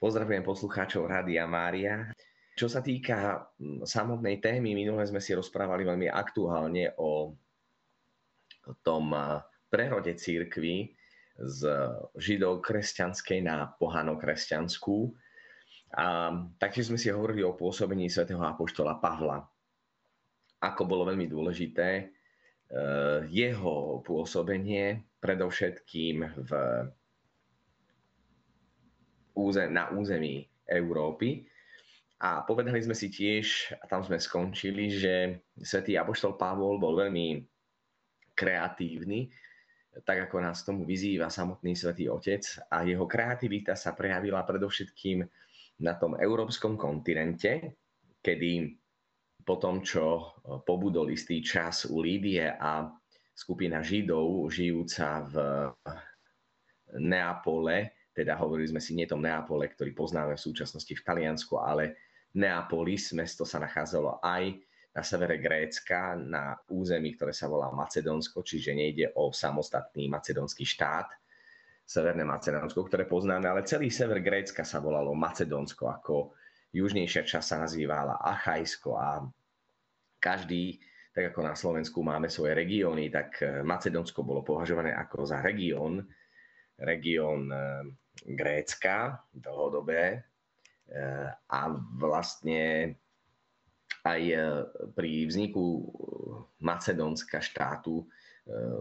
Pozdravujem poslucháčov Rádia Mária. Čo sa týka samotnej témy, minule sme si rozprávali veľmi aktuálne o tom prerode církvy z židov-kresťanskej na pohano-kresťanskú. A taktiež sme si hovorili o pôsobení svätého apoštola Pavla. Ako bolo veľmi dôležité Eh, jeho pôsobenie predovšetkým v, na území Európy. A povedali sme si tiež, a tam sme skončili, že svätý Apoštol Pavol bol veľmi kreatívny, tak ako nás tomu vyzýva samotný svätý Otec. A jeho kreativita sa prejavila predovšetkým na tom európskom kontinente, kedy po tom, čo pobudol istý čas u Lídie a skupina Židov žijúca v Neapole, teda hovorili sme si nie tom Neapole, ktorý poznáme v súčasnosti v Taliansku, ale Neapolis, mesto sa nachádzalo aj na severe Grécka, na území, ktoré sa volá Macedónsko, čiže nejde o samostatný macedónsky štát, Severné Macedónsko, ktoré poznáme, ale celý sever Grécka sa volalo Macedónsko, ako južnejšia časť sa nazývala Achajsko a každý, tak ako na Slovensku máme svoje regióny, tak Macedónsko bolo považované ako za región, región eh, Grécka dlhodobé eh, a vlastne aj pri vzniku Macedónska štátu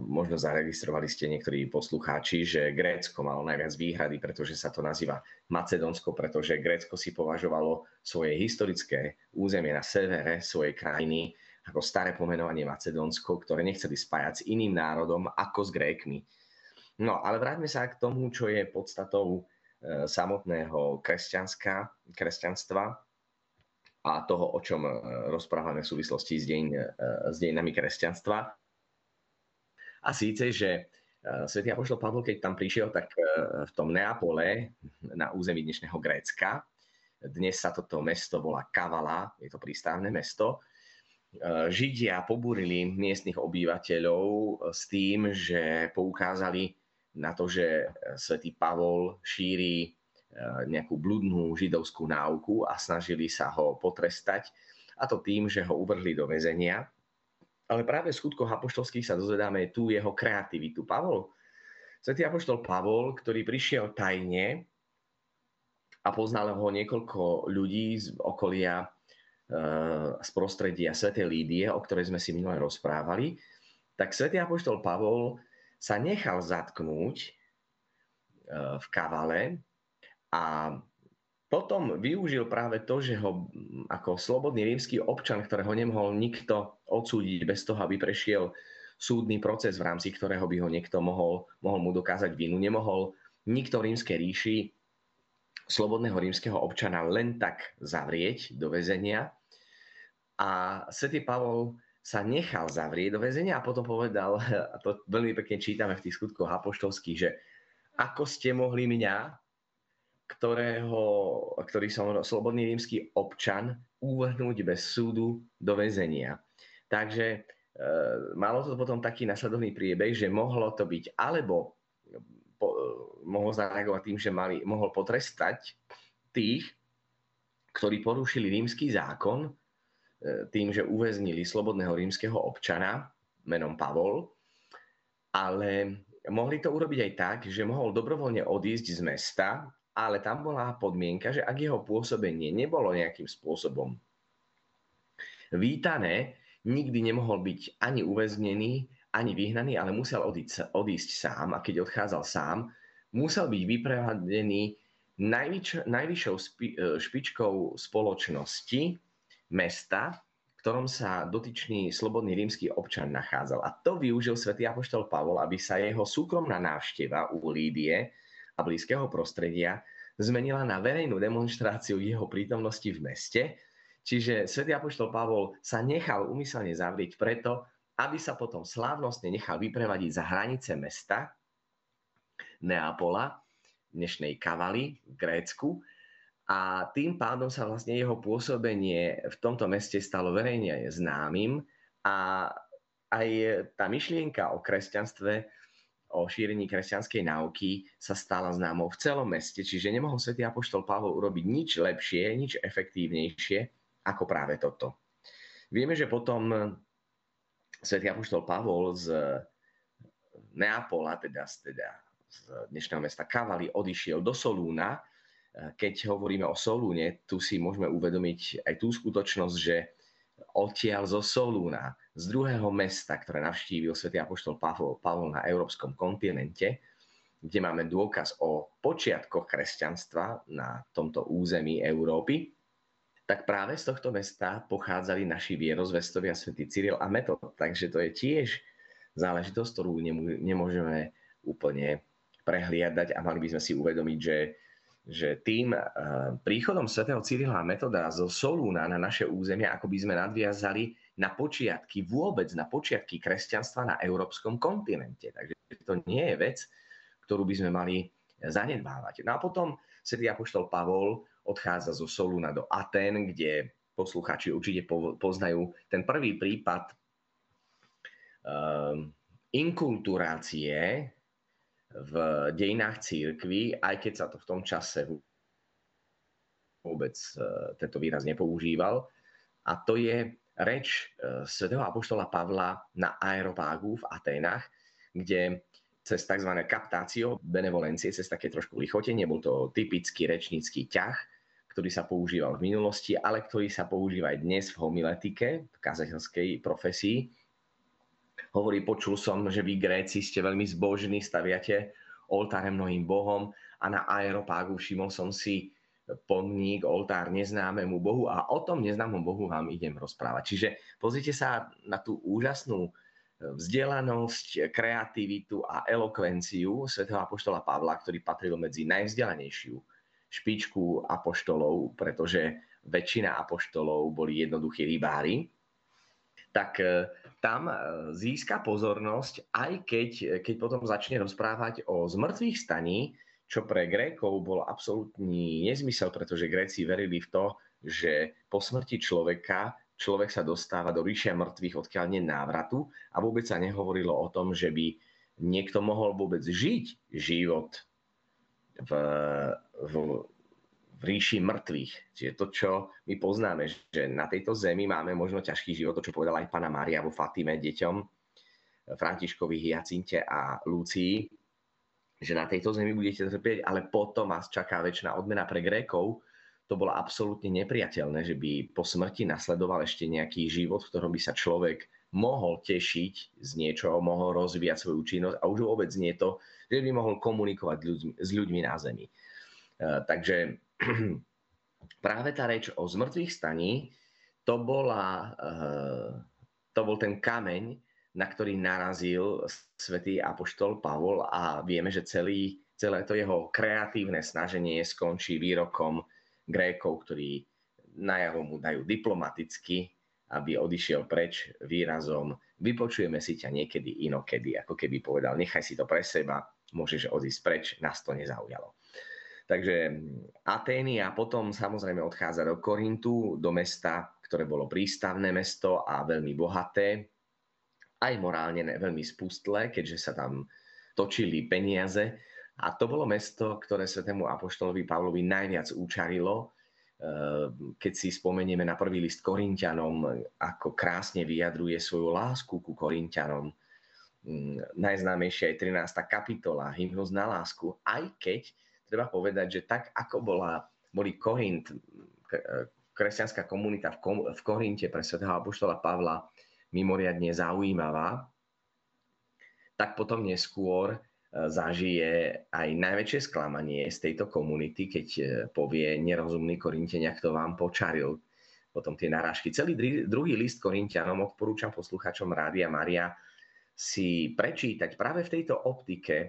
možno zaregistrovali ste niektorí poslucháči, že Grécko malo najviac výhrady, pretože sa to nazýva Macedónsko, pretože Grécko si považovalo svoje historické územie na severe svojej krajiny ako staré pomenovanie Macedónsko, ktoré nechceli spájať s iným národom ako s Grékmi. No ale vráťme sa k tomu, čo je podstatou e, samotného kresťanstva a toho, o čom e, rozprávame v súvislosti s, deň, e, s dejinami kresťanstva. A síce, že svätý Apoštol Pavol, keď tam prišiel, tak v tom Neapole, na území dnešného Grécka, dnes sa toto mesto volá Kavala, je to prístavné mesto, Židia pobúrili miestnych obyvateľov s tým, že poukázali na to, že svätý Pavol šíri nejakú bludnú židovskú náuku a snažili sa ho potrestať, a to tým, že ho uvrhli do väzenia. Ale práve v skutkoch apoštolských sa dozvedáme tú jeho kreativitu. Pavol, svetý apoštol Pavol, ktorý prišiel tajne a poznal ho niekoľko ľudí z okolia, e, z prostredia svätej Lídie, o ktorej sme si minule rozprávali, tak svätý apoštol Pavol sa nechal zatknúť e, v kavale a potom využil práve to, že ho ako slobodný rímsky občan, ktorého nemohol nikto odsúdiť bez toho, aby prešiel súdny proces, v rámci ktorého by ho niekto mohol, mohol mu dokázať vinu, nemohol nikto rímskej ríši slobodného rímskeho občana len tak zavrieť do väzenia. A svätý Pavol sa nechal zavrieť do väzenia a potom povedal, a to veľmi pekne čítame v tých skutkoch apoštolských, že ako ste mohli mňa, ktorého, ktorý som slobodný rímsky občan, uvrhnúť bez súdu do väzenia. Takže e, malo to potom taký nasledovný priebeh, že mohlo to byť alebo po, e, mohol zareagovať tým, že mali, mohol potrestať tých, ktorí porušili rímsky zákon, tým, že uväznili slobodného rímskeho občana menom Pavol, ale mohli to urobiť aj tak, že mohol dobrovoľne odísť z mesta ale tam bola podmienka, že ak jeho pôsobenie nebolo nejakým spôsobom vítané, nikdy nemohol byť ani uväznený, ani vyhnaný, ale musel odísť, odísť sám. A keď odchádzal sám, musel byť vyprevadený najvyč, najvyššou e, špičkou spoločnosti mesta, v ktorom sa dotyčný slobodný rímsky občan nachádzal. A to využil svätý Apoštol Pavol, aby sa jeho súkromná návšteva u Lídie a blízkeho prostredia zmenila na verejnú demonstráciu jeho prítomnosti v meste. Čiže svätý Apoštol Pavol sa nechal umyselne zavrieť preto, aby sa potom slávnostne nechal vyprevadiť za hranice mesta Neapola, dnešnej Kavali v Grécku. A tým pádom sa vlastne jeho pôsobenie v tomto meste stalo verejne známym a aj tá myšlienka o kresťanstve o šírení kresťanskej náuky sa stala známou v celom meste, čiže nemohol svätý Apoštol Pavol urobiť nič lepšie, nič efektívnejšie ako práve toto. Vieme, že potom svätý Apoštol Pavol z Neapola, teda, teda z dnešného mesta Kavali, odišiel do Solúna. Keď hovoríme o Solúne, tu si môžeme uvedomiť aj tú skutočnosť, že odtiaľ zo Solúna, z druhého mesta, ktoré navštívil svätý Apoštol Pavol, Pavol na európskom kontinente, kde máme dôkaz o počiatkoch kresťanstva na tomto území Európy, tak práve z tohto mesta pochádzali naši vierozvestovia svätý Cyril a Metod. Takže to je tiež záležitosť, ktorú nemôžeme úplne prehliadať a mali by sme si uvedomiť, že že tým eh, príchodom svätého Cyrila Metoda zo Solúna na naše územie, ako by sme nadviazali na počiatky, vôbec na počiatky kresťanstva na európskom kontinente. Takže to nie je vec, ktorú by sme mali zanedbávať. No a potom svätý Apoštol Pavol odchádza zo Solúna do Aten, kde posluchači určite poznajú ten prvý prípad um, inkulturácie v dejinách církvy, aj keď sa to v tom čase vôbec e, tento výraz nepoužíval. A to je reč e, svätého Apoštola Pavla na Aeropágu v Aténach, kde cez tzv. kaptácio benevolencie, cez také trošku lichotenie, bol to typický rečnícky ťah, ktorý sa používal v minulosti, ale ktorý sa používa aj dnes v homiletike, v kazateľskej profesii, Hovorí, počul som, že vy Gréci ste veľmi zbožní, staviate oltáre mnohým bohom a na aeropágu všimol som si pomník, oltár neznámemu bohu a o tom neznámom bohu vám idem rozprávať. Čiže pozrite sa na tú úžasnú vzdelanosť, kreativitu a elokvenciu svätého apoštola Pavla, ktorý patril medzi najvzdelanejšiu špičku apoštolov, pretože väčšina apoštolov boli jednoduchí rybári, tak tam e, získa pozornosť, aj keď, keď potom začne rozprávať o zmrtvých staní, čo pre Grékov bol absolútny nezmysel, pretože Gréci verili v to, že po smrti človeka človek sa dostáva do ríšia mŕtvych, odkiaľ nie návratu a vôbec sa nehovorilo o tom, že by niekto mohol vôbec žiť život v, v, v ríši mŕtvych. Čiže to, čo my poznáme, že na tejto zemi máme možno ťažký život, to, čo povedala aj pána Mária vo Fatime deťom, Františkovi, Hyacinte a Lucii, že na tejto zemi budete trpieť, ale potom vás čaká väčšina odmena pre Grékov. To bolo absolútne nepriateľné, že by po smrti nasledoval ešte nejaký život, v ktorom by sa človek mohol tešiť z niečoho, mohol rozvíjať svoju činnosť a už vôbec nie to, že by mohol komunikovať ľuďmi, s ľuďmi na zemi. Uh, takže práve tá reč o zmrtvých staní, to, bola, eh, to bol ten kameň, na ktorý narazil svätý Apoštol Pavol a vieme, že celý, celé to jeho kreatívne snaženie skončí výrokom Grékov, ktorí najavo mu dajú diplomaticky, aby odišiel preč výrazom vypočujeme si ťa niekedy inokedy, ako keby povedal, nechaj si to pre seba, môžeš odísť preč, nás to nezaujalo. Takže Atény a potom samozrejme odchádza do Korintu, do mesta, ktoré bolo prístavné mesto a veľmi bohaté, aj morálne veľmi spustlé, keďže sa tam točili peniaze. A to bolo mesto, ktoré svetému apoštolovi Pavlovi najviac účarilo, eh, keď si spomenieme na prvý list Korintianom, ako krásne vyjadruje svoju lásku ku Korintianom. Najznámejšia je 13. kapitola, hymnus na lásku, aj keď treba povedať, že tak ako bola, boli Korint, kresťanská komunita v, kom, Korinte pre svätého Apoštola Pavla mimoriadne zaujímavá, tak potom neskôr e, zažije aj najväčšie sklamanie z tejto komunity, keď e, povie nerozumný Korintenia, kto vám počaril potom tie narážky. Celý druhý list Korintianom odporúčam poslucháčom Rádia Maria si prečítať práve v tejto optike, e,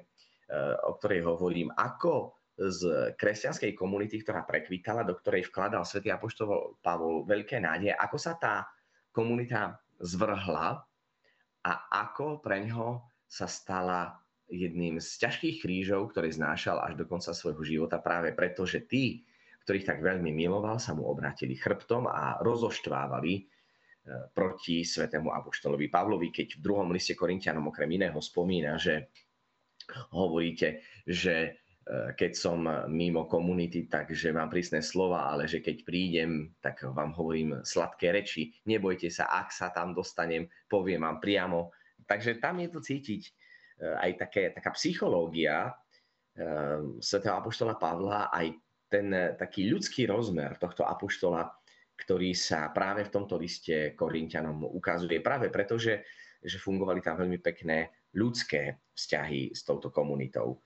o ktorej hovorím, ako z kresťanskej komunity, ktorá prekvítala, do ktorej vkladal svätý Apoštol Pavol veľké nádeje, ako sa tá komunita zvrhla a ako pre ňoho sa stala jedným z ťažkých krížov, ktorý znášal až do konca svojho života práve preto, že tí, ktorých tak veľmi miloval, sa mu obrátili chrbtom a rozoštvávali e, proti svetému apoštolovi Pavlovi, keď v druhom liste Korintianom okrem iného spomína, že hovoríte, že keď som mimo komunity, takže mám prísne slova, ale že keď prídem, tak vám hovorím sladké reči. Nebojte sa, ak sa tam dostanem, poviem vám priamo. Takže tam je to cítiť e, aj také, taká psychológia svätého Apoštola Pavla, aj ten taký ľudský rozmer tohto Apoštola, ktorý sa práve v tomto liste Korintianom ukazuje. Práve preto, že, že fungovali tam veľmi pekné ľudské vzťahy s touto komunitou.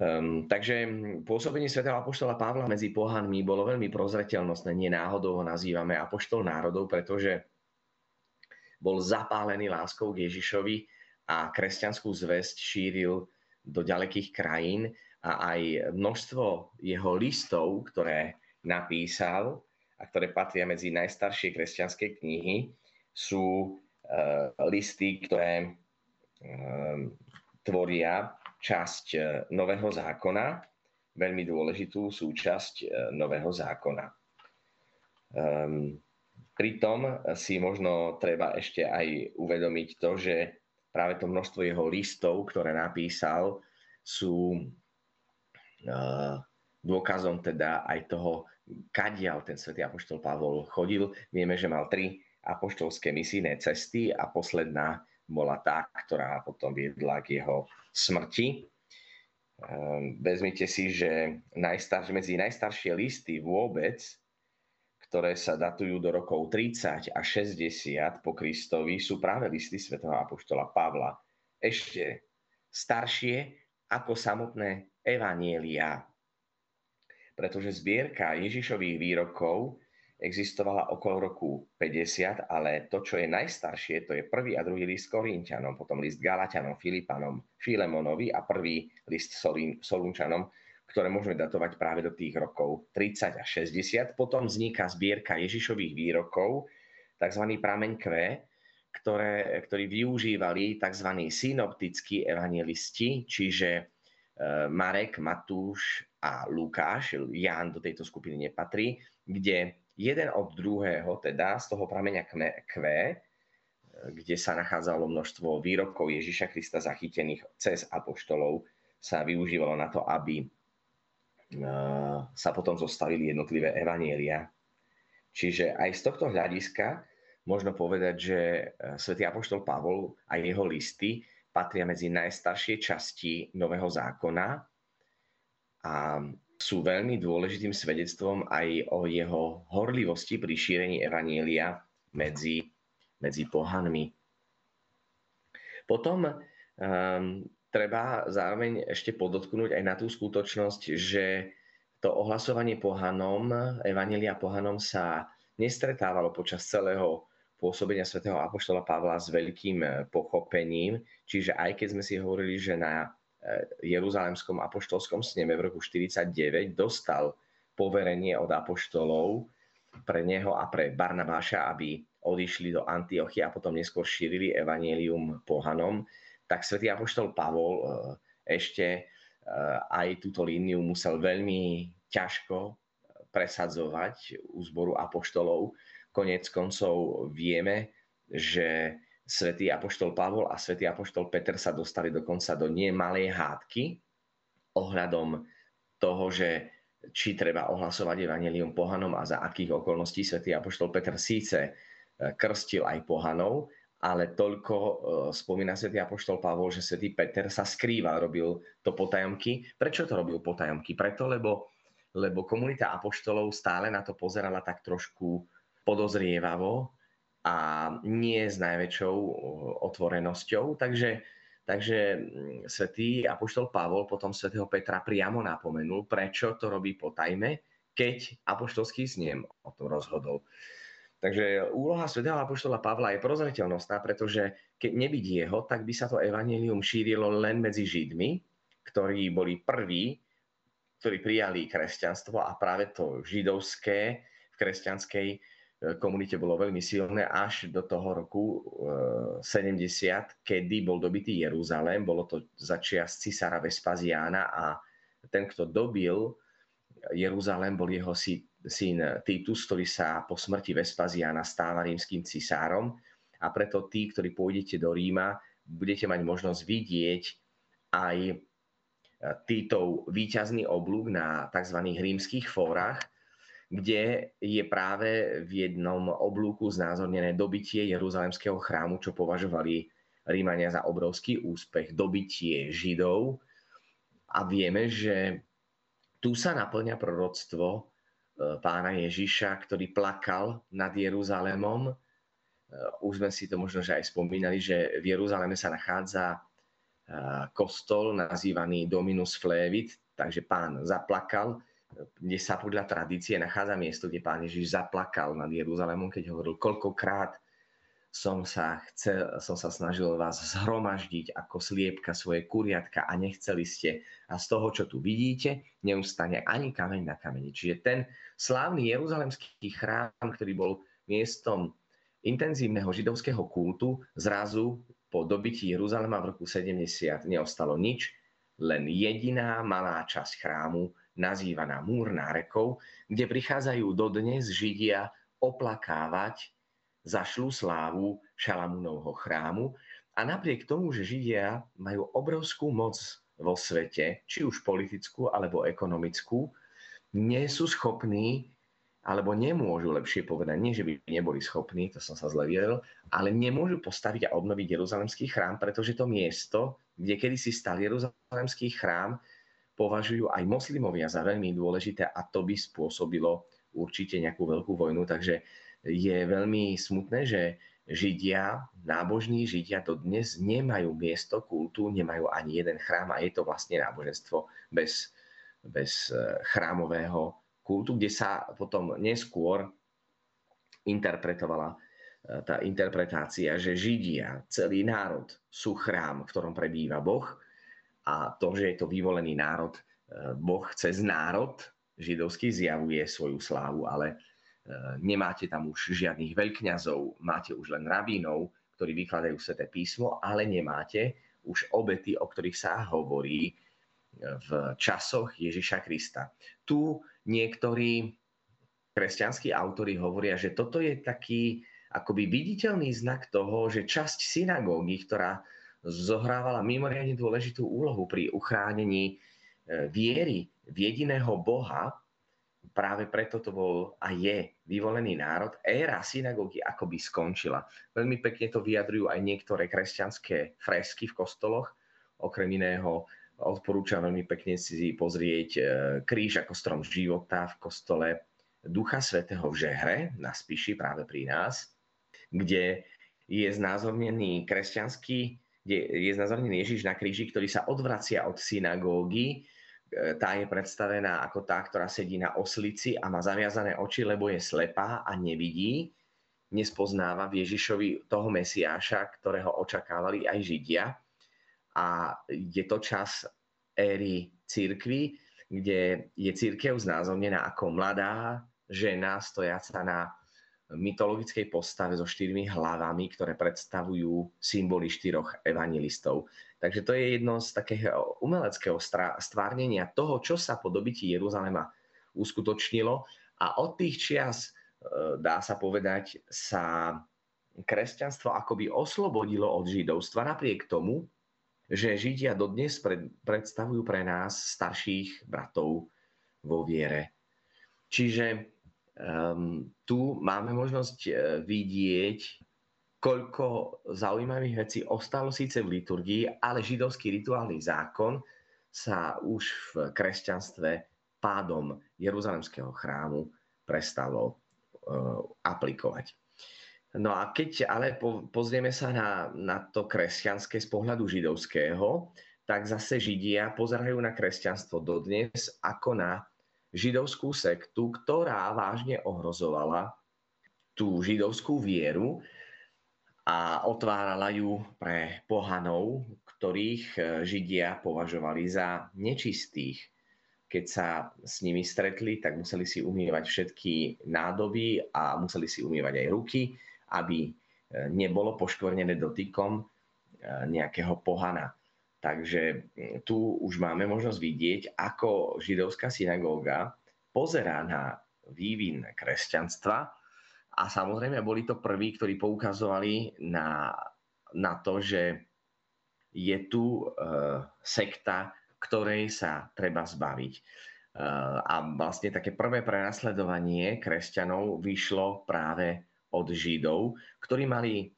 Um, takže pôsobenie svätého Apoštola Pavla medzi pohanmi bolo veľmi prozreteľnostné. Nie náhodou ho nazývame Apoštol národov, pretože bol zapálený láskou k Ježišovi a kresťanskú zväzť šíril do ďalekých krajín a aj množstvo jeho listov, ktoré napísal, a ktoré patria medzi najstaršie kresťanské knihy, sú uh, listy, ktoré uh, tvoria časť uh, Nového zákona, veľmi dôležitú súčasť uh, Nového zákona. Um, pritom si možno treba ešte aj uvedomiť to, že práve to množstvo jeho listov, ktoré napísal, sú uh, dôkazom teda aj toho, kadiaľ ten svätý apoštol Pavol chodil. Vieme, že mal tri apoštolské misijné cesty a posledná bola tá, ktorá potom viedla k jeho smrti. Ehm, vezmite si, že najstar, medzi najstaršie listy vôbec, ktoré sa datujú do rokov 30 a 60 po Kristovi, sú práve listy svätého Apoštola Pavla. Ešte staršie ako samotné Evanielia pretože zbierka Ježišových výrokov existovala okolo roku 50, ale to, čo je najstaršie, to je prvý a druhý list Korintianom, potom list Galatianom, Filipanom, Filemonovi a prvý list Solunčanom, ktoré môžeme datovať práve do tých rokov 30 a 60. Potom vzniká zbierka Ježišových výrokov, tzv. prameň Q, ktoré, ktorí využívali tzv. synoptickí evangelisti, čiže e, Marek, Matúš, a Lukáš, Ján do tejto skupiny nepatrí, kde jeden od druhého, teda z toho prameňa Q, kde sa nachádzalo množstvo výrobkov Ježiša Krista zachytených cez apoštolov, sa využívalo na to, aby e, sa potom zostavili jednotlivé evanielia. Čiže aj z tohto hľadiska možno povedať, že e, svätý apoštol Pavol a jeho listy patria medzi najstaršie časti Nového zákona a sú veľmi dôležitým svedectvom aj o jeho horlivosti pri šírení Evanielia medzi, medzi pohanmi. Potom um, treba zároveň ešte podotknúť aj na tú skutočnosť, že to ohlasovanie pohanom, Evanielia pohanom sa nestretávalo počas celého pôsobenia svätého Apoštola Pavla s veľkým pochopením. Čiže aj keď sme si hovorili, že na Jeruzalemskom apoštolskom sneme v roku 49 dostal poverenie od apoštolov pre neho a pre Barnabáša, aby odišli do Antiochy a potom neskôr šírili evanielium pohanom, tak svätý apoštol Pavol eh, ešte eh, aj túto líniu musel veľmi ťažko presadzovať u zboru apoštolov. Konec koncov vieme, že svätý Apoštol Pavol a svätý Apoštol Peter sa dostali dokonca do nemalej hádky ohľadom toho, že či treba ohlasovať evanelium pohanom a za akých okolností svätý Apoštol Peter síce e, krstil aj pohanov, ale toľko e, spomína svätý Apoštol Pavol, že svätý Peter sa skrýval, robil to potajomky. Prečo to robil potajomky? Preto, lebo, lebo komunita apoštolov stále na to pozerala tak trošku podozrievavo, a nie s najväčšou otvorenosťou. Takže, takže mm, svätý Apoštol Pavol potom svätého Petra priamo napomenul, prečo to robí po tajme, keď apoštolský snem o tom rozhodol. Takže úloha svätého Apoštola Pavla je prozreteľnostná, pretože keď nebyť jeho, tak by sa to evanelium šírilo len medzi Židmi, ktorí boli prví, ktorí prijali kresťanstvo a práve to židovské v kresťanskej komunite bolo veľmi silné až do toho roku 70, eh, kedy bol dobitý Jeruzalém. Bolo to začias cisára Vespaziána a ten, kto dobil Jeruzalém, bol jeho syn Titus, ktorý sa po smrti Vespaziána stáva rímským cisárom. A preto tí, ktorí pôjdete do Ríma, budete mať možnosť vidieť aj e, Títov výťazný oblúk na tzv. rímskych fórach, kde je práve v jednom oblúku znázornené dobitie Jeruzalemského chrámu, čo považovali Rímania za obrovský úspech, dobitie Židov. A vieme, že tu sa naplňa proroctvo e, pána Ježiša, ktorý plakal nad Jeruzalemom. E, už sme si to možno že aj spomínali, že v Jeruzaleme sa nachádza e, kostol nazývaný Dominus Flevit, takže pán zaplakal kde sa podľa tradície nachádza miesto, kde pán Ježiš zaplakal nad Jeruzalémom, keď hovoril, koľkokrát som sa, chcel, som sa snažil vás zhromaždiť ako sliepka svoje kuriatka a nechceli ste. A z toho, čo tu vidíte, neustane ani kameň na kameni. Čiže ten slávny jeruzalemský chrám, ktorý bol miestom intenzívneho židovského kultu, zrazu po dobití Jeruzalema v roku 70 neostalo nič, len jediná malá časť chrámu, nazývaná Múr nárekov, kde prichádzajú dodnes Židia oplakávať zašlú slávu Šalamúnovho chrámu. A napriek tomu, že Židia majú obrovskú moc vo svete, či už politickú alebo ekonomickú, nie sú schopní alebo nemôžu, lepšie povedať, nie že by neboli schopní, to som sa zle viedel, ale nemôžu postaviť a obnoviť Jeruzalemský chrám, pretože to miesto, kde kedysi stal Jeruzalemský chrám, považujú aj moslimovia za veľmi dôležité a to by spôsobilo určite nejakú veľkú vojnu. Takže je veľmi smutné, že Židia, nábožní Židia to dnes nemajú miesto kultu, nemajú ani jeden chrám a je to vlastne náboženstvo bez, bez e, chrámového kultu, kde sa potom neskôr interpretovala e, tá interpretácia, že Židia, celý národ sú chrám, v ktorom prebýva Boh a to, že je to vyvolený národ, e, Boh cez národ židovský zjavuje svoju slávu, ale e, nemáte tam už žiadnych veľkňazov, máte už len rabínov, ktorí vykladajú sveté písmo, ale nemáte už obety, o ktorých sa hovorí e, v časoch Ježiša Krista. Tu niektorí kresťanskí autory hovoria, že toto je taký akoby viditeľný znak toho, že časť synagógy, ktorá zohrávala mimoriadne dôležitú úlohu pri uchránení e, viery v jediného Boha. Práve preto to bol a je vyvolený národ. Éra synagógy akoby skončila. Veľmi pekne to vyjadrujú aj niektoré kresťanské fresky v kostoloch. Okrem iného odporúčam veľmi pekne si pozrieť e, kríž ako strom života v kostole Ducha Svetého v Žehre na Spiši práve pri nás, kde je znázornený kresťanský kde je znázornený Ježiš na kríži, ktorý sa odvracia od synagógy. E, tá je predstavená ako tá, ktorá sedí na oslici a má zaviazané oči, lebo je slepá a nevidí. Nespoznáva v Ježišovi toho Mesiáša, ktorého očakávali aj Židia. A je to čas éry církvy, kde je církev znázornená ako mladá žena stojaca na mytologickej postave so štyrmi hlavami, ktoré predstavujú symboly štyroch evangelistov. Takže to je jedno z takého umeleckého stvárnenia toho, čo sa po dobití Jeruzalema uskutočnilo a od tých čias, e, dá sa povedať, sa kresťanstvo akoby oslobodilo od židovstva napriek tomu, že Židia dodnes predstavujú pre nás starších bratov vo viere. Čiže Um, tu máme možnosť uh, vidieť, koľko zaujímavých vecí ostalo síce v liturgii, ale židovský rituálny zákon sa už v kresťanstve pádom Jeruzalemského chrámu prestalo uh, aplikovať. No a keď ale po, pozrieme sa na, na to kresťanské z pohľadu židovského, tak zase Židia pozerajú na kresťanstvo dodnes ako na židovskú sektu, ktorá vážne ohrozovala tú židovskú vieru a otvárala ju pre pohanov, ktorých e, Židia považovali za nečistých. Keď sa s nimi stretli, tak museli si umývať všetky nádoby a museli si umývať aj ruky, aby e, nebolo poškvrnené dotykom e, nejakého pohana. Takže mm, tu už máme možnosť vidieť, ako židovská synagóga pozerá na vývin kresťanstva a samozrejme boli to prví, ktorí poukazovali na, na to, že je tu sekta, ktorej sa treba zbaviť. A vlastne také prvé prenasledovanie kresťanov vyšlo práve od Židov, ktorí mali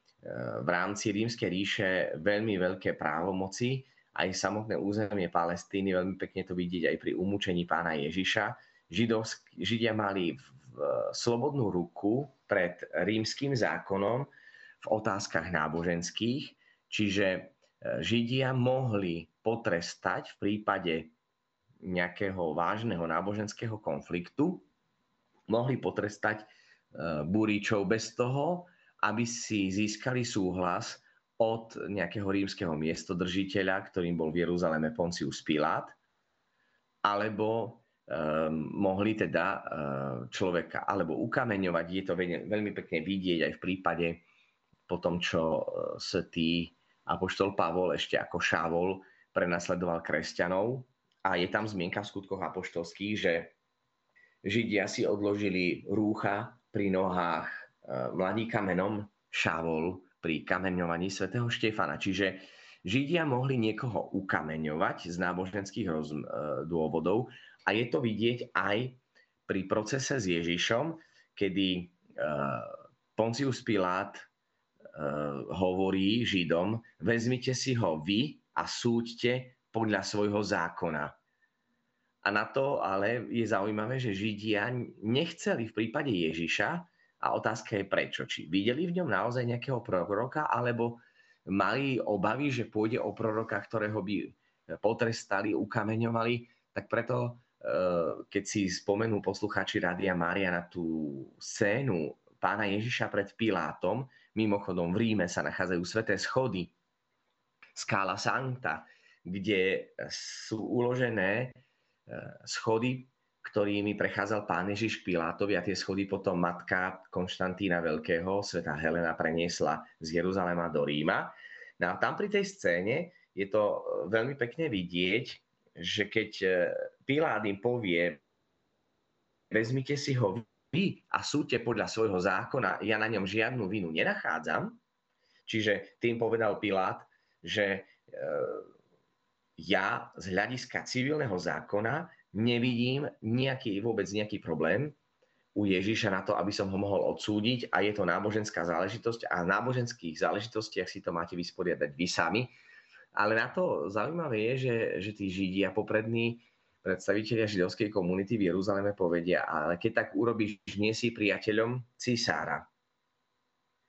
v rámci Rímskej ríše veľmi veľké právomoci, aj samotné územie Palestíny, veľmi pekne to vidieť aj pri umúčení pána Ježiša. Židovsk, Židia mali v, v, slobodnú ruku pred rímským zákonom v otázkach náboženských, čiže e, Židia mohli potrestať v prípade nejakého vážneho náboženského konfliktu, mohli potrestať e, búričov bez toho, aby si získali súhlas od nejakého rímskeho miestodržiteľa, ktorým bol v Jeruzaleme Poncius Pilát, alebo um, mohli teda um, človeka alebo ukameňovať. Je to veľmi pekne vidieť aj v prípade po tom, čo uh, tý apoštol Pavol ešte ako Šávol prenasledoval kresťanov. A je tam zmienka v skutkoch apoštolských, že Židia si odložili rúcha pri nohách uh, mladíka menom Šávol, pri kameňovaní svätého Štefana. Čiže Židia mohli niekoho ukameňovať z náboženských roz, e, dôvodov a je to vidieť aj pri procese s Ježišom, kedy e, Poncius Pilát e, hovorí Židom, vezmite si ho vy a súďte podľa svojho zákona. A na to ale je zaujímavé, že Židia nechceli v prípade Ježiša, a otázka je prečo. Či videli v ňom naozaj nejakého proroka, alebo mali obavy, že pôjde o proroka, ktorého by potrestali, ukameňovali. Tak preto, e, keď si spomenú poslucháči Rádia Mária na tú scénu pána Ježiša pred Pilátom, mimochodom v Ríme sa nachádzajú sveté schody, Skála Sancta, kde sú uložené e, schody ktorými prechádzal pán Ježiš Pilátovi a tie schody potom matka Konštantína Veľkého, sveta Helena, preniesla z Jeruzalema do Ríma. No a tam pri tej scéne je to e, veľmi pekne vidieť, že keď e, Pilát im povie, vezmite si ho vy a súďte podľa svojho zákona, ja na ňom žiadnu vinu nenachádzam. Čiže tým povedal Pilát, že e, ja z hľadiska civilného zákona nevidím nejaký, vôbec nejaký problém u Ježiša na to, aby som ho mohol odsúdiť a je to náboženská záležitosť a v náboženských záležitostiach si to máte vysporiadať vy sami. Ale na to zaujímavé je, že, že tí Židia poprední predstavitelia židovskej komunity v Jeruzaleme povedia, ale keď tak urobíš, nie si priateľom cisára.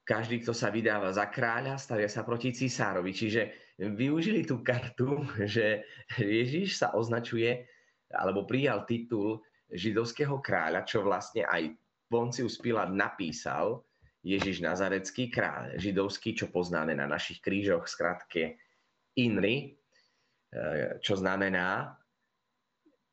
Každý, kto sa vydáva za kráľa, stavia sa proti cisárovi. Čiže využili tú kartu, že Ježiš sa označuje alebo prijal titul židovského kráľa, čo vlastne aj Poncius Pilát napísal, Ježiš Nazarecký kráľ, židovský, čo poznáme na našich krížoch, skratke INRI, e, čo znamená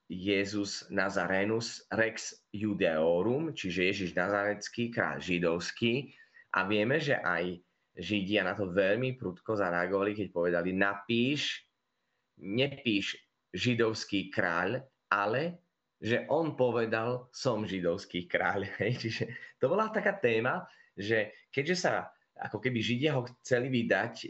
Jezus Nazarenus Rex Judeorum, čiže Ježiš Nazarecký kráľ židovský. A vieme, že aj Židia na to veľmi prudko zareagovali, keď povedali napíš, nepíš židovský kráľ, ale že on povedal, som židovský kráľ. Čiže to bola taká téma, že keďže sa ako keby Židia ho chceli vydať e,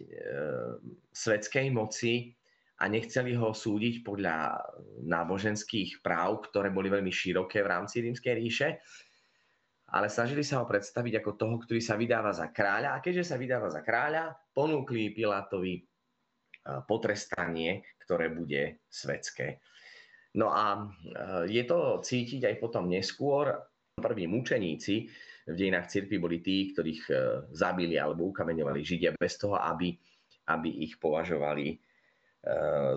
svetskej moci a nechceli ho súdiť podľa náboženských práv, ktoré boli veľmi široké v rámci rímskej ríše, ale snažili sa ho predstaviť ako toho, ktorý sa vydáva za kráľa. A keďže sa vydáva za kráľa, ponúkli Pilátovi e, potrestanie, ktoré bude svetské. No a e, je to cítiť aj potom neskôr. Prví mučeníci v dejinách cirkvi boli tí, ktorých e, zabili alebo ukameňovali Židia bez toho, aby, aby ich považovali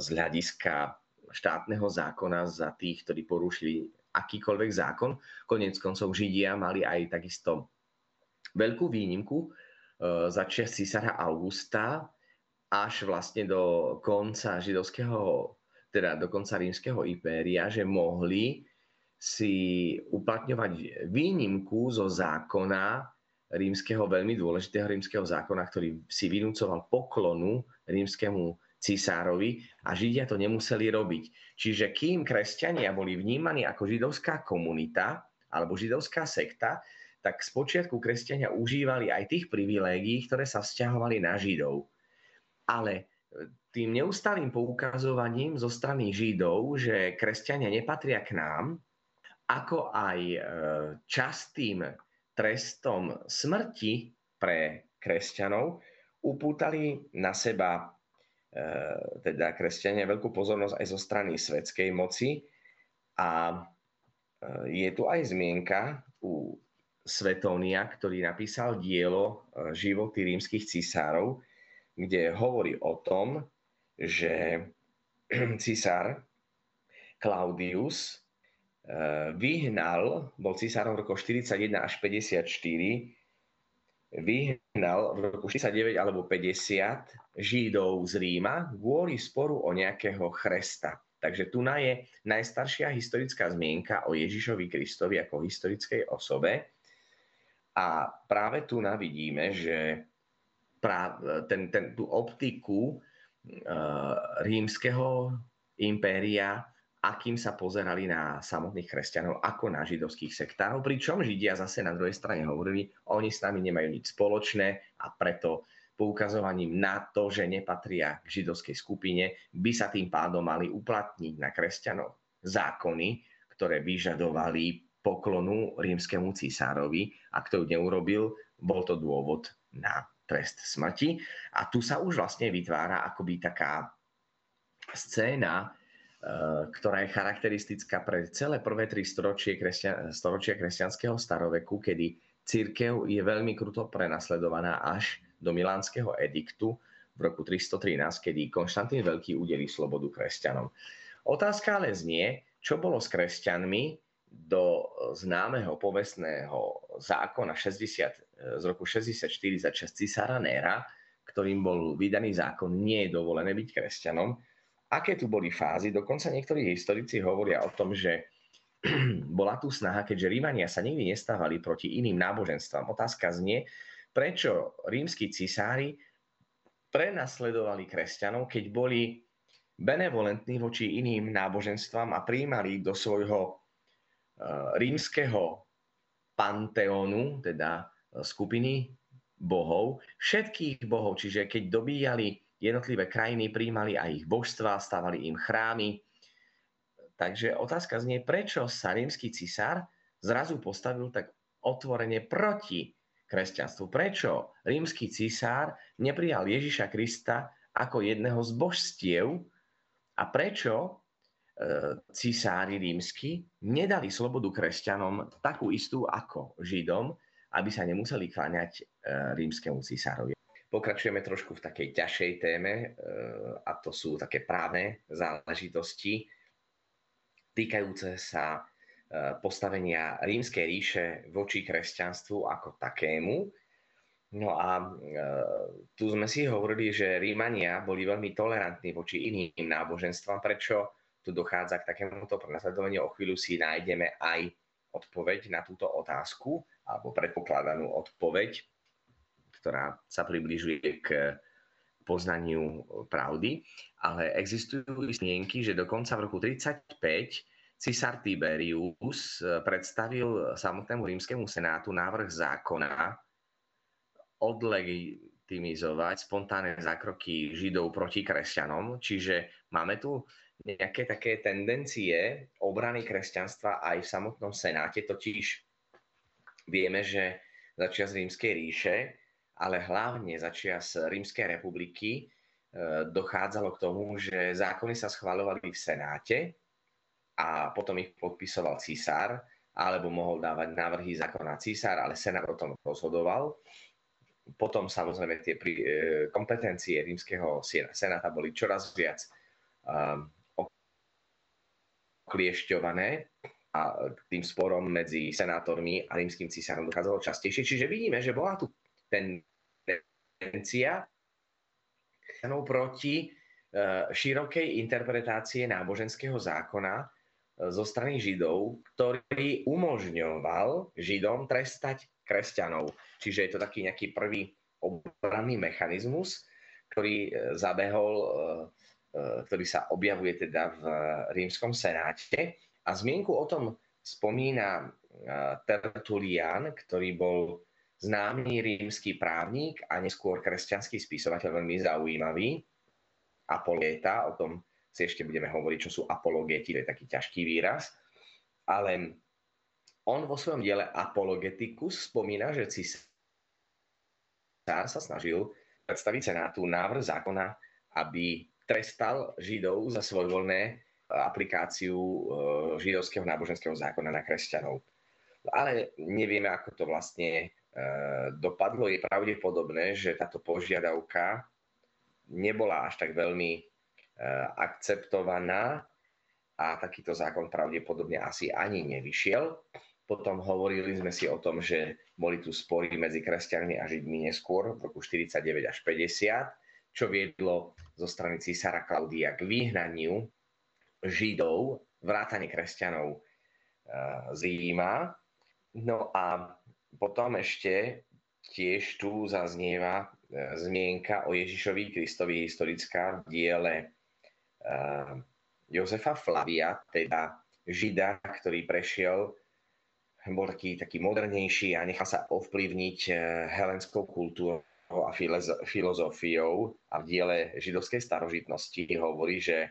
z hľadiska štátneho zákona za tých, ktorí porušili akýkoľvek zákon. Konec koncov Židia mali aj takisto veľkú výnimku za čas císara Augusta až vlastne do konca židovského teda dokonca rímskeho impéria, že mohli si uplatňovať výnimku zo zákona rímskeho, veľmi dôležitého rímskeho zákona, ktorý si vynúcoval poklonu rímskému cisárovi a Židia to nemuseli robiť. Čiže kým kresťania boli vnímaní ako židovská komunita alebo židovská sekta, tak spočiatku kresťania užívali aj tých privilégií, ktoré sa vzťahovali na Židov. Ale tým neustálým poukazovaním zo strany Židov, že kresťania nepatria k nám, ako aj e, častým trestom smrti pre kresťanov, upútali na seba e, teda kresťania veľkú pozornosť aj zo strany svetskej moci. A e, je tu aj zmienka u Svetónia, ktorý napísal dielo Životy rímskych cisárov, kde hovorí o tom, že cisár Claudius vyhnal, bol cisárom v roku 41 až 54, vyhnal v roku 49 alebo 50 Židov z Ríma kvôli sporu o nejakého chresta. Takže tu je najstaršia historická zmienka o Ježišovi Kristovi ako historickej osobe. A práve tu vidíme, že ten, ten, tú optiku uh, rímskeho impéria, akým sa pozerali na samotných kresťanov ako na židovských sektárov, pričom Židia zase na druhej strane hovorili, oni s nami nemajú nič spoločné a preto poukazovaním na to, že nepatria k židovskej skupine, by sa tým pádom mali uplatniť na kresťanov zákony, ktoré vyžadovali poklonu rímskemu cisárovi a kto ju neurobil, bol to dôvod na trest smrti. A tu sa už vlastne vytvára akoby taká scéna, ktorá je charakteristická pre celé prvé tri storočie kresťan, storočia kresťanského staroveku, kedy církev je veľmi kruto prenasledovaná až do Milánskeho ediktu v roku 313, kedy Konštantín Veľký udeli slobodu kresťanom. Otázka ale znie, čo bolo s kresťanmi, do známeho povestného zákona 60, z roku 64 za čas cisára Néra, ktorým bol vydaný zákon, nie je dovolené byť kresťanom. Aké tu boli fázy? Dokonca niektorí historici hovoria o tom, že bola tu snaha, keďže Rímania sa nikdy nestávali proti iným náboženstvám. Otázka znie, prečo rímsky cisári prenasledovali kresťanov, keď boli benevolentní voči iným náboženstvám a príjmali do svojho Eh, rímskeho panteónu, teda eh, skupiny bohov, všetkých bohov, čiže keď dobíjali jednotlivé krajiny, príjmali aj ich božstva, stavali im chrámy. Takže otázka znie, prečo sa rímsky cisár zrazu postavil tak otvorene proti kresťanstvu. Prečo rímsky cisár neprijal Ježiša Krista ako jedného z božstiev a prečo E, cisári rímsky nedali slobodu kresťanom takú istú ako Židom, aby sa nemuseli kláňať e, rímskemu cisárovi. Pokračujeme trošku v takej ťažšej téme e, a to sú také právne záležitosti týkajúce sa postavenia rímskej ríše voči kresťanstvu ako takému. No a tu sme si hovorili, že Rímania boli veľmi tolerantní voči iným náboženstvám. Prečo? tu dochádza k takémuto prenasledovaniu. O chvíľu si nájdeme aj odpoveď na túto otázku, alebo predpokladanú odpoveď, ktorá sa približuje k poznaniu pravdy. Ale existujú istnienky, že dokonca v roku 35 cisár Tiberius predstavil samotnému rímskému senátu návrh zákona odlegitimizovať spontánne zákroky Židov proti kresťanom. Čiže máme tu nejaké také tendencie obrany kresťanstva aj v samotnom Senáte, totiž vieme, že začia z Rímskej ríše, ale hlavne začia z Rímskej republiky e, dochádzalo k tomu, že zákony sa schváľovali v Senáte a potom ich podpisoval císar, alebo mohol dávať návrhy zákona císar, ale Senát o tom rozhodoval. Potom samozrejme tie e, kompetencie rímskeho senáta boli čoraz viac um, kliešťované a tým sporom medzi senátormi a rímským císarom dochádzalo častejšie. Čiže vidíme, že bola tu tendencia proti e, širokej interpretácie náboženského zákona e, zo strany Židov, ktorý umožňoval Židom trestať kresťanov. Čiže je to taký nejaký prvý obranný mechanizmus, ktorý e, zabehol ktorý sa objavuje teda v rímskom senáte. A zmienku o tom spomína Tertulian, ktorý bol známy rímsky právnik a neskôr kresťanský spisovateľ veľmi zaujímavý. apologéta, o tom si ešte budeme hovoriť, čo sú apologeti, to je taký ťažký výraz, ale on vo svojom diele Apologeticus spomína, že cisár sa snažil predstaviť Senátu návrh zákona, aby trestal Židov za svojvoľné aplikáciu e, židovského náboženského zákona na kresťanov. Ale nevieme, ako to vlastne e, dopadlo. Je pravdepodobné, že táto požiadavka nebola až tak veľmi e, akceptovaná a takýto zákon pravdepodobne asi ani nevyšiel. Potom hovorili sme si o tom, že boli tu spory medzi kresťanmi a židmi neskôr v roku 49 až 50, čo viedlo zo strany císara Klaudia k vyhnaniu židov, vrátane kresťanov eh, z Ríma. No a potom ešte tiež tu zaznieva eh, zmienka o Ježišovi Kristovi historická v diele eh, Jozefa Flavia, teda Žida, ktorý prešiel bol taký, taký modernejší a nechal sa ovplyvniť eh, helenskou kultúrou a filozofiou. A v diele židovskej starožitnosti hovorí, že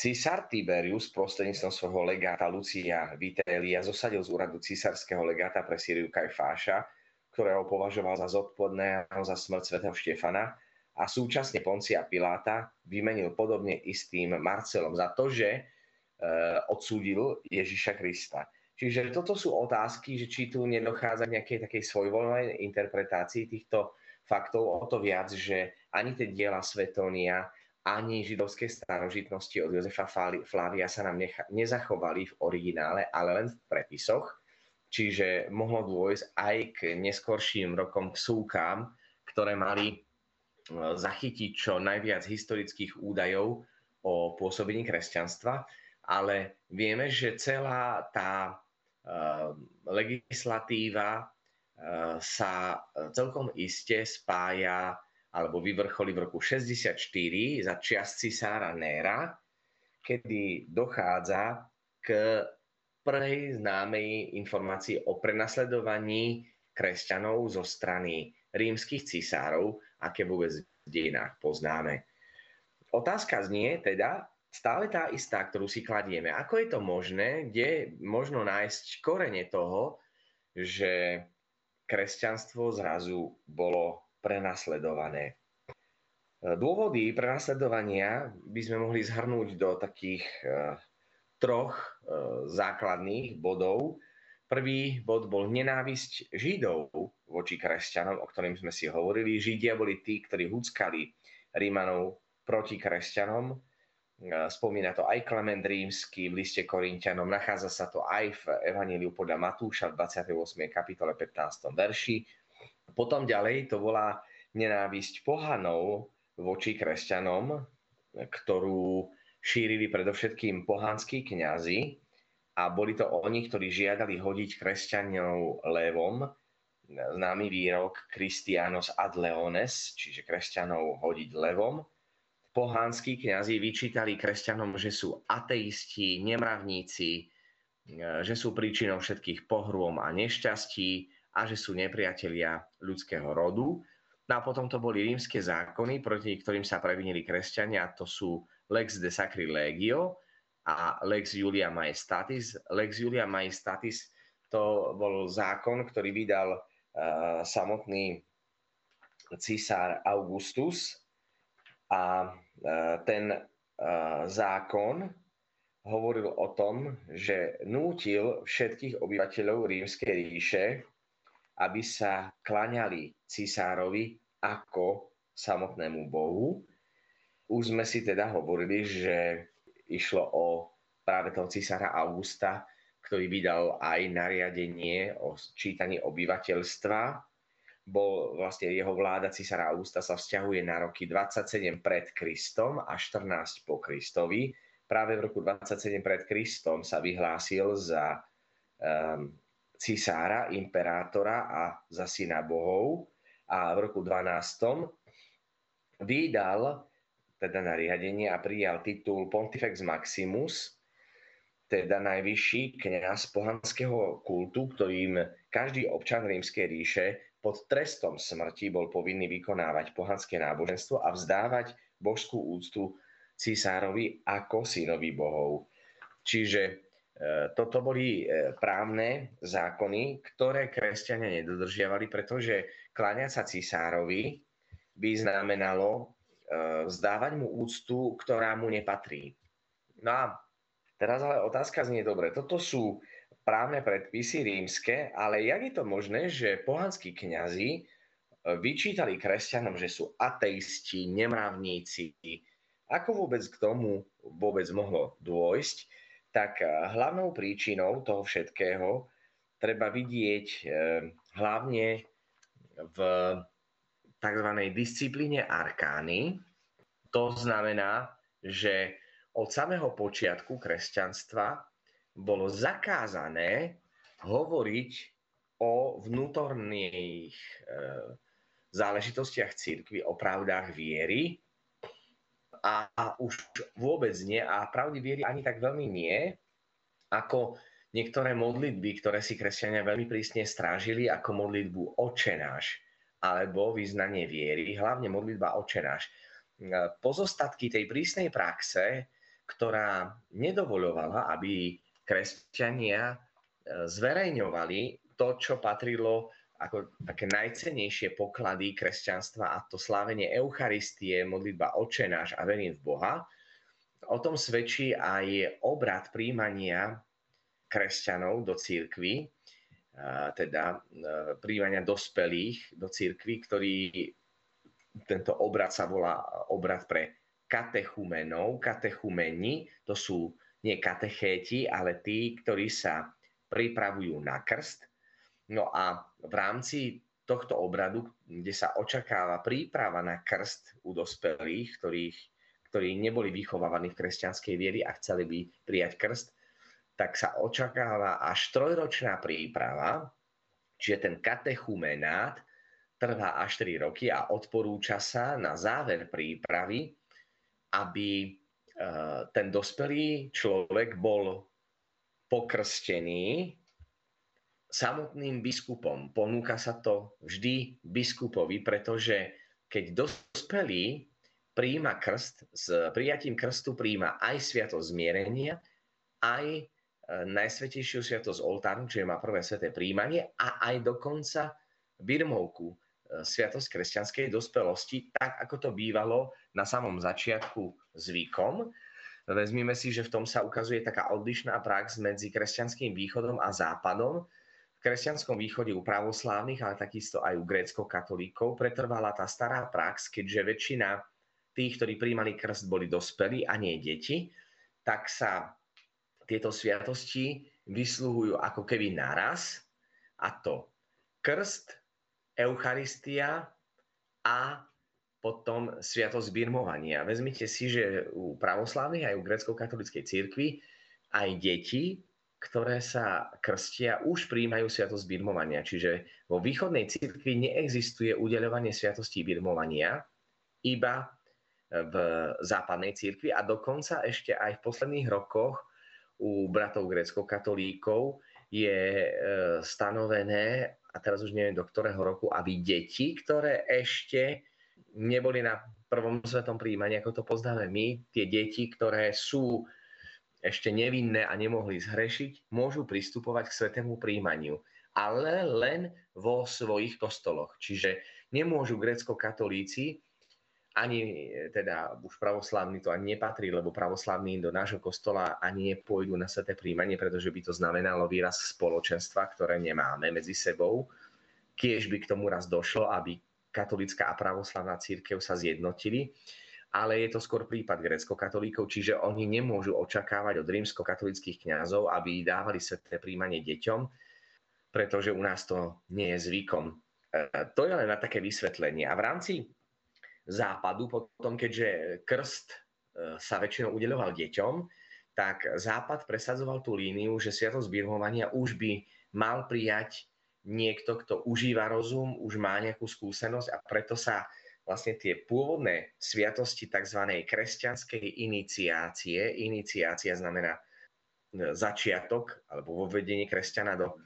císar Tiberius prostredníctvom svojho legáta Lucia Vitelia zosadil z úradu císarského legáta pre Syriu Kajfáša, ktorého považoval za zodpovedného za smrť svätého Štefana a súčasne Poncia Piláta vymenil podobne istým Marcelom za to, že e, odsúdil Ježiša Krista. Čiže toto sú otázky, že či tu nedochádza k nejakej takej svojvoľnej interpretácii týchto faktov, o to viac, že ani tie diela Svetónia, ani židovské starožitnosti od Jozefa Flávia sa nám necha- nezachovali v originále, ale len v prepisoch. Čiže mohlo dôjsť aj k neskorším rokom k súkám, ktoré mali e, zachytiť čo najviac historických údajov o pôsobení kresťanstva, ale vieme, že celá tá Ehm, legislatíva ehm, sa celkom iste spája alebo vyvrcholí v roku 64 za čias cisára Néra, kedy dochádza k prvej známej informácii o prenasledovaní kresťanov zo strany rímskych cisárov, aké vôbec v dejinách poznáme. Otázka znie teda, stále tá istá, ktorú si kladieme. Ako je to možné, kde možno nájsť korene toho, že kresťanstvo zrazu bolo prenasledované. Dôvody prenasledovania by sme mohli zhrnúť do takých uh, troch uh, základných bodov. Prvý bod bol nenávisť Židov voči kresťanom, o ktorým sme si hovorili. Židia boli tí, ktorí húckali Rímanov proti kresťanom Spomína to aj Klement Rímsky v liste Korintianom, nachádza sa to aj v Evaníliu podľa Matúša v 28. kapitole 15. verši. Potom ďalej to volá nenávisť pohanov voči kresťanom, ktorú šírili predovšetkým pohanskí kňazi a boli to oni, ktorí žiadali hodiť kresťanov levom, známy výrok Christianos ad leones, čiže kresťanov hodiť levom pohanskí kňazi vyčítali kresťanom, že sú ateisti, nemravníci, že sú príčinou všetkých pohrôm a nešťastí a že sú nepriatelia ľudského rodu. No a potom to boli rímske zákony, proti ktorým sa previnili kresťania, to sú Lex de Sacrilegio a Lex Julia Maestatis. Lex Julia Maestatis to bol zákon, ktorý vydal uh, samotný císar Augustus a e, ten e, zákon hovoril o tom, že nútil všetkých obyvateľov rímskej ríše, aby sa klaňali cisárovi ako samotnému bohu. Už sme si teda hovorili, že išlo o práve toho cisára Augusta, ktorý vydal aj nariadenie o čítaní obyvateľstva bol vlastne jeho vláda císara Augusta sa vzťahuje na roky 27 pred Kristom a 14 po Kristovi. Práve v roku 27 pred Kristom sa vyhlásil za um, cisára, imperátora a za syna bohov a v roku 12. vydal teda nariadenie a prijal titul Pontifex Maximus, teda najvyšší kňaz pohanského kultu, ktorým každý občan rímskej ríše pod trestom smrti bol povinný vykonávať pohanské náboženstvo a vzdávať božskú úctu cisárovi ako synovi bohov. Čiže toto boli e, právne zákony, ktoré kresťania nedodržiavali, pretože kláňať sa cisárovi by znamenalo vzdávať mu úctu, ktorá mu nepatrí. No a teraz ale otázka znie dobre. Toto sú právne predpisy rímske, ale jak je to možné, že pohanskí kňazi e, vyčítali kresťanom, že sú ateisti, nemravníci. Ako vôbec k tomu vôbec mohlo dôjsť, tak e, hlavnou príčinou toho všetkého treba vidieť e, hlavne v tzv. disciplíne arkány. To znamená, že od samého počiatku kresťanstva bolo zakázané hovoriť o vnútorných e, záležitostiach církvy, o pravdách viery a, a už vôbec nie, a pravdy viery ani tak veľmi nie, ako niektoré modlitby, ktoré si kresťania veľmi prísne strážili, ako modlitbu očenáš alebo vyznanie viery, hlavne modlitba očenáš. Pozostatky tej prísnej praxe, ktorá nedovoľovala, aby kresťania zverejňovali to, čo patrilo ako také najcenejšie poklady kresťanstva a to slávenie Eucharistie, modlitba očenáš a verím v Boha. O tom svedčí aj obrad príjmania kresťanov do církvy, teda e, príjmania dospelých do církvy, ktorý tento obrad sa volá obrad pre katechumenov, katechumeni, to sú nie katechéti, ale tí, ktorí sa pripravujú na krst. No a v rámci tohto obradu, kde sa očakáva príprava na krst u dospelých, ktorých, ktorí neboli vychovávaní v kresťanskej viery a chceli by prijať krst, tak sa očakáva až trojročná príprava, čiže ten katechumenát trvá až 3 roky a odporúča sa na záver prípravy, aby Eh, ten dospelý človek bol pokrstený samotným biskupom. Ponúka sa to vždy biskupovi, pretože keď dospelý príjima krst, s prijatím krstu príjima aj sviatosť zmierenia, aj eh, najsvetejšiu sviatosť oltáru, čiže má prvé sveté príjmanie a aj dokonca birmovku, eh, sviatosť kresťanskej dospelosti, tak ako to bývalo na samom začiatku zvykom. Vezmime si, že v tom sa ukazuje taká odlišná prax medzi kresťanským východom a západom. Kresťanskom východe u pravoslávnych, ale takisto aj u grécko-katolíkov pretrvala tá stará prax, keďže väčšina tých, ktorí príjmali krst, boli dospelí a nie deti, tak sa tieto sviatosti vysluhujú ako keby naraz, a to krst, Eucharistia a potom sviatosť birmovania. Vezmite si, že u pravoslávnych aj u grecko-katolíckej cirkvi aj deti, ktoré sa krstia, už príjmajú sviatosť birmovania. Čiže vo východnej cirkvi neexistuje udeľovanie sviatosti birmovania, iba v západnej cirkvi a dokonca ešte aj v posledných rokoch u bratov grecko-katolíkov je e, stanovené, a teraz už neviem do ktorého roku, aby deti, ktoré ešte neboli na prvom svetom príjmaní, ako to poznáme my, tie deti, ktoré sú ešte nevinné a nemohli zhrešiť, môžu pristupovať k svetému príjmaniu, ale len vo svojich kostoloch. Čiže nemôžu grecko-katolíci, ani teda už pravoslavní to ani nepatrí, lebo pravoslavní do nášho kostola ani nepôjdu na sveté príjmanie, pretože by to znamenalo výraz spoločenstva, ktoré nemáme medzi sebou. Kiež by k tomu raz došlo, aby katolická a pravoslavná církev sa zjednotili, ale je to skôr prípad grecko-katolíkov, čiže oni nemôžu očakávať od rímsko-katolických kňazov, aby dávali sveté príjmanie deťom, pretože u nás to nie je zvykom. E, to je len na také vysvetlenie. A v rámci západu potom, keďže krst e, sa väčšinou udeľoval deťom, tak západ presadzoval tú líniu, že sviatosť birmovania už by mal prijať niekto, kto užíva rozum, už má nejakú skúsenosť a preto sa vlastne tie pôvodné sviatosti tzv. kresťanskej iniciácie, iniciácia znamená e, začiatok alebo vovedenie kresťana do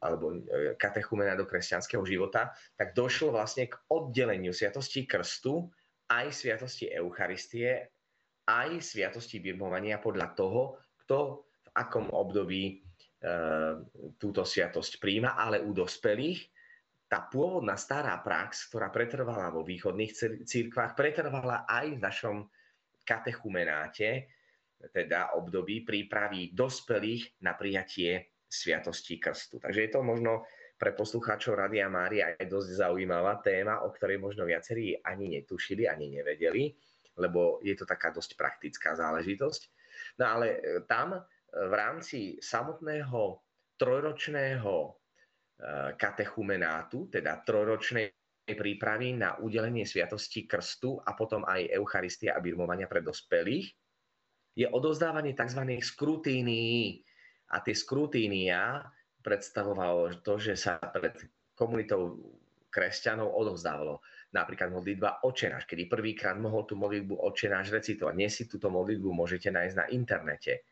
alebo e, katechumena do kresťanského života, tak došlo vlastne k oddeleniu sviatosti krstu aj sviatosti Eucharistie, aj sviatosti birmovania podľa toho, kto v akom období e, túto sviatosť príjma, ale u dospelých tá pôvodná stará prax, ktorá pretrvala vo východných církvách, pretrvala aj v našom katechumenáte, teda období prípravy dospelých na prijatie sviatosti krstu. Takže je to možno pre poslucháčov Radia Mária aj dosť zaujímavá téma, o ktorej možno viacerí ani netušili, ani nevedeli, lebo je to taká dosť praktická záležitosť. No ale e, tam e, v rámci samotného trojročného katechumenátu, teda trojročnej prípravy na udelenie sviatosti krstu a potom aj Eucharistia a birmovania pre dospelých, je odozdávanie tzv. skrutínií. A tie skrutínia predstavovalo to, že sa pred komunitou kresťanov odovzdávalo napríklad modlitba očenáš, kedy prvýkrát mohol tú modlitbu očenáš recitovať. Dnes si túto modlitbu môžete nájsť na internete.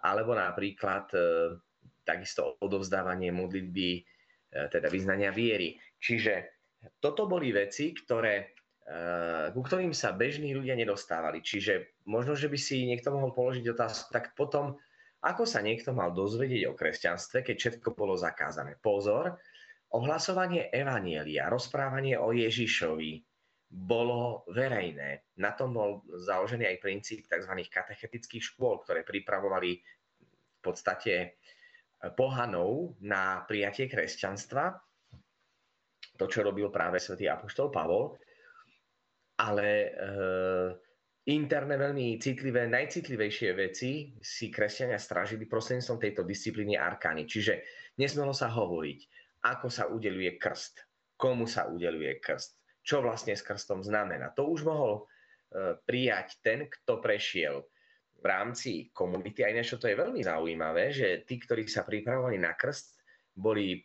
Alebo napríklad e, takisto odovzdávanie modlitby, e, teda vyznania viery. Čiže toto boli veci, ktoré, e, ku ktorým sa bežní ľudia nedostávali. Čiže možno, že by si niekto mohol položiť otázku, tak potom ako sa niekto mal dozvedieť o kresťanstve, keď všetko bolo zakázané? Pozor, ohlasovanie Evanielia, rozprávanie o Ježišovi bolo verejné. Na tom bol založený aj princíp tzv. katechetických škôl, ktoré pripravovali v podstate pohanov na prijatie kresťanstva. To, čo robil práve svätý Apoštol Pavol. Ale e, interné veľmi citlivé, najcitlivejšie veci si kresťania strážili prostredníctvom tejto disciplíny arkány. Čiže nesmelo sa hovoriť, ako sa udeluje krst, komu sa udeluje krst, čo vlastne s krstom znamená. To už mohol e, prijať ten, kto prešiel v rámci komunity. A ináč to je veľmi zaujímavé, že tí, ktorí sa pripravovali na krst, boli e,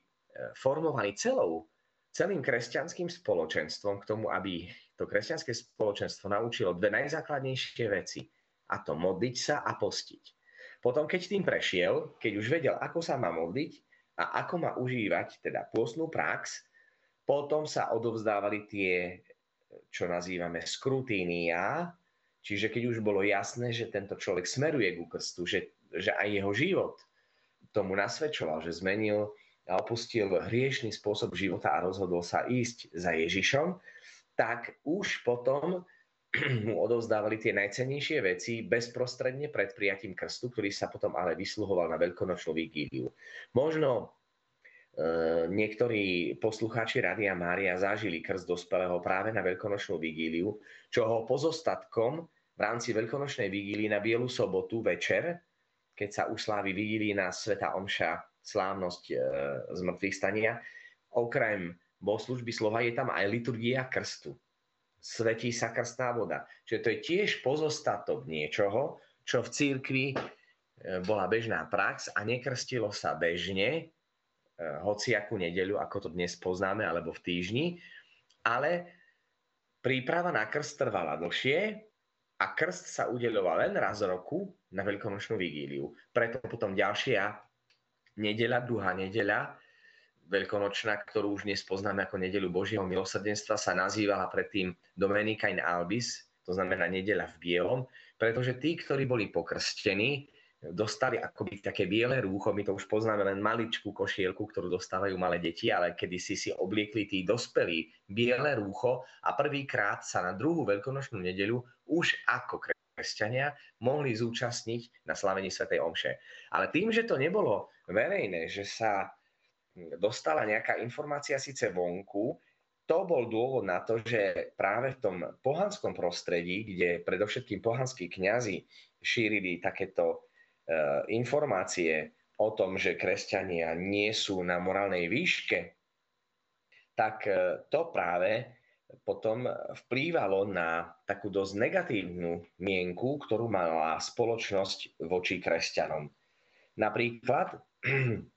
formovaní celou, celým kresťanským spoločenstvom k tomu, aby to kresťanské spoločenstvo naučilo dve najzákladnejšie veci. A to modliť sa a postiť. Potom, keď tým prešiel, keď už vedel, ako sa má modliť a ako má užívať teda pôstnú prax, potom sa odovzdávali tie, čo nazývame skrutínia, čiže keď už bolo jasné, že tento človek smeruje ku krstu, že, že aj jeho život tomu nasvedčoval, že zmenil a opustil hriešný spôsob života a rozhodol sa ísť za Ježišom, tak už potom mu odovzdávali tie najcennejšie veci bezprostredne pred prijatím krstu, ktorý sa potom ale vysluhoval na veľkonočnú vigíliu. Možno niektorí poslucháči Radia Mária zažili krst dospelého práve na veľkonočnú vigíliu, čo ho pozostatkom v rámci veľkonočnej vigílie na Bielu sobotu večer, keď sa uslávi vigílina Sveta Omša, slávnosť e, zmrtvých stania, okrem bohoslužby slova je tam aj liturgia krstu. Svetí sa krstná voda. Čiže to je tiež pozostatok niečoho, čo v církvi e, bola bežná prax a nekrstilo sa bežne, hociakú nedeľu, ako to dnes poznáme, alebo v týždni, ale príprava na krst trvala dlhšie a krst sa udeľoval len raz roku na veľkonočnú vigíliu. Preto potom ďalšia nedeľa, druhá nedeľa, veľkonočná, ktorú už dnes poznáme ako nedeľu Božieho milosrdenstva, sa nazývala predtým Domenica in Albis, to znamená nedeľa v bielom, pretože tí, ktorí boli pokrstení, dostali akoby také biele rúcho, my to už poznáme len maličkú košielku, ktorú dostávajú malé deti, ale kedy si si obliekli tí dospelí biele rúcho a prvýkrát sa na druhú veľkonočnú nedeľu už ako kresťania mohli zúčastniť na slavení Svetej Omše. Ale tým, že to nebolo verejné, že sa dostala nejaká informácia síce vonku, to bol dôvod na to, že práve v tom pohanskom prostredí, kde predovšetkým pohanskí kňazi šírili takéto informácie o tom, že kresťania nie sú na morálnej výške, tak e, to práve potom vplývalo na takú dosť negatívnu mienku, ktorú mala spoločnosť voči kresťanom. Napríklad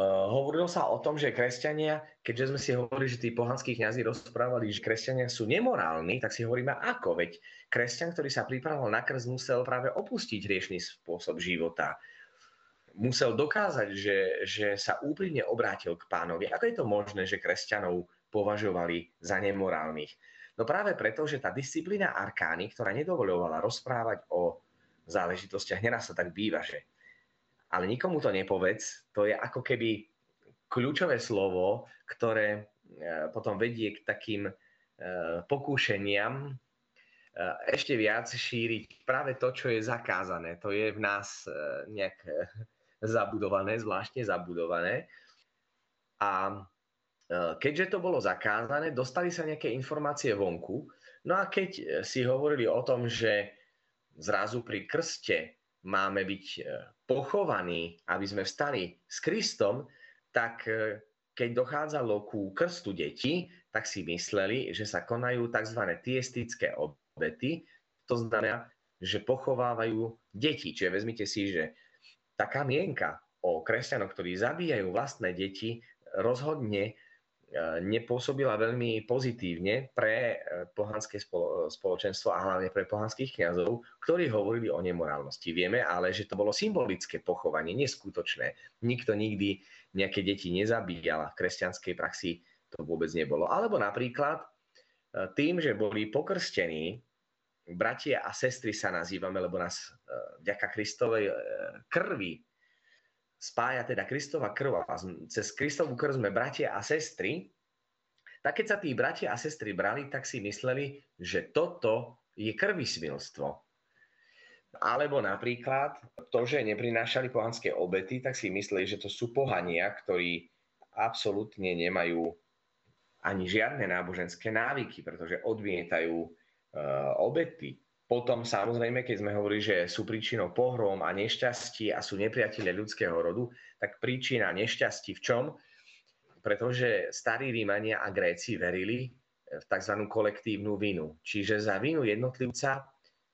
hovorilo sa o tom, že kresťania, keďže sme si hovorili, že tí pohanskí kňazi rozprávali, že kresťania sú nemorálni, tak si hovoríme ako, veď kresťan, ktorý sa pripravoval na krst, musel práve opustiť riešný spôsob života. Musel dokázať, že, že sa úprimne obrátil k pánovi. Ako je to možné, že kresťanov považovali za nemorálnych? No práve preto, že tá disciplína arkány, ktorá nedovoľovala rozprávať o záležitostiach, neraz sa tak býva, že ale nikomu to nepovedz, to je ako keby kľúčové slovo, ktoré e, potom vedie k takým e, pokúšeniam e, ešte viac šíriť práve to, čo je zakázané. To je v nás nejak zabudované, zvláštne zabudované. A keďže to bolo zakázané, dostali sa nejaké informácie vonku. No a keď si hovorili o tom, že zrazu pri krste máme byť pochovaní, aby sme vstali s Kristom, tak e, keď dochádzalo ku krstu detí, tak si mysleli, že sa konajú tzv. tiestické obety, to znamená, že pochovávajú deti. Čiže vezmite si, že taká mienka o kresťanoch, ktorí zabíjajú vlastné deti, rozhodne E, nepôsobila veľmi pozitívne pre e, pohanské spoločenstvo a hlavne pre pohanských kňazov, ktorí hovorili o nemorálnosti. Vieme ale, že to bolo symbolické pochovanie, neskutočné. Nikto nikdy nejaké deti nezabíjal v kresťanskej praxi to vôbec nebolo. Alebo napríklad e, tým, že boli pokrstení, bratia a sestry sa nazývame, lebo nás vďaka Kristovej krvi spája teda Kristova krv a cez Kristovú krv sme bratia a sestry, tak keď sa tí bratia a sestry brali, tak si mysleli, že toto je krvismilstvo. Alebo napríklad to, že neprinášali pohanské obety, tak si mysleli, že to sú pohania, ktorí absolútne nemajú ani žiadne náboženské návyky, pretože odmietajú uh, obety. Potom samozrejme, keď sme hovorili, že sú príčinou pohrom a nešťastí a sú nepriatelia ľudského rodu, tak príčina nešťastí v čom? Pretože starí Rímania a Gréci verili v tzv. kolektívnu vinu. Čiže za vinu jednotlivca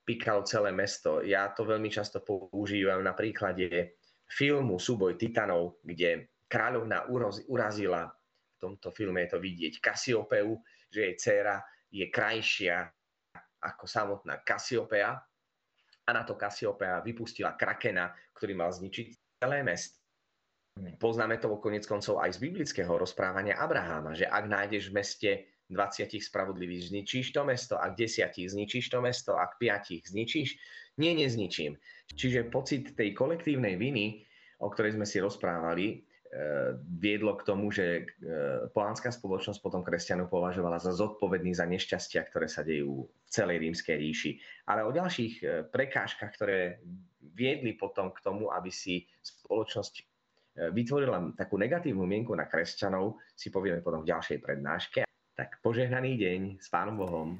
píkalo celé mesto. Ja to veľmi často používam na príklade filmu Súboj titanov, kde kráľovna urazila, v tomto filme je to vidieť, Kasiopeu, že jej dcéra je krajšia ako samotná Kasiopea a na to Kasiopea vypustila krakena, ktorý mal zničiť celé mesto. Poznáme to konec koncov aj z biblického rozprávania Abraháma, že ak nájdeš v meste 20 spravodlivých, zničíš to mesto, ak 10 zničíš to mesto, ak 5 zničíš, nie, nezničím. Čiže pocit tej kolektívnej viny, o ktorej sme si rozprávali, viedlo k tomu, že eh, pohanská spoločnosť potom kresťanov považovala za zodpovedný za nešťastia, ktoré sa dejú v celej rímskej ríši. Ale o ďalších eh, prekážkach, ktoré viedli potom k tomu, aby si spoločnosť vytvorila takú negatívnu mienku na kresťanov, si povieme potom v ďalšej prednáške. Tak požehnaný deň s Pánom Bohom.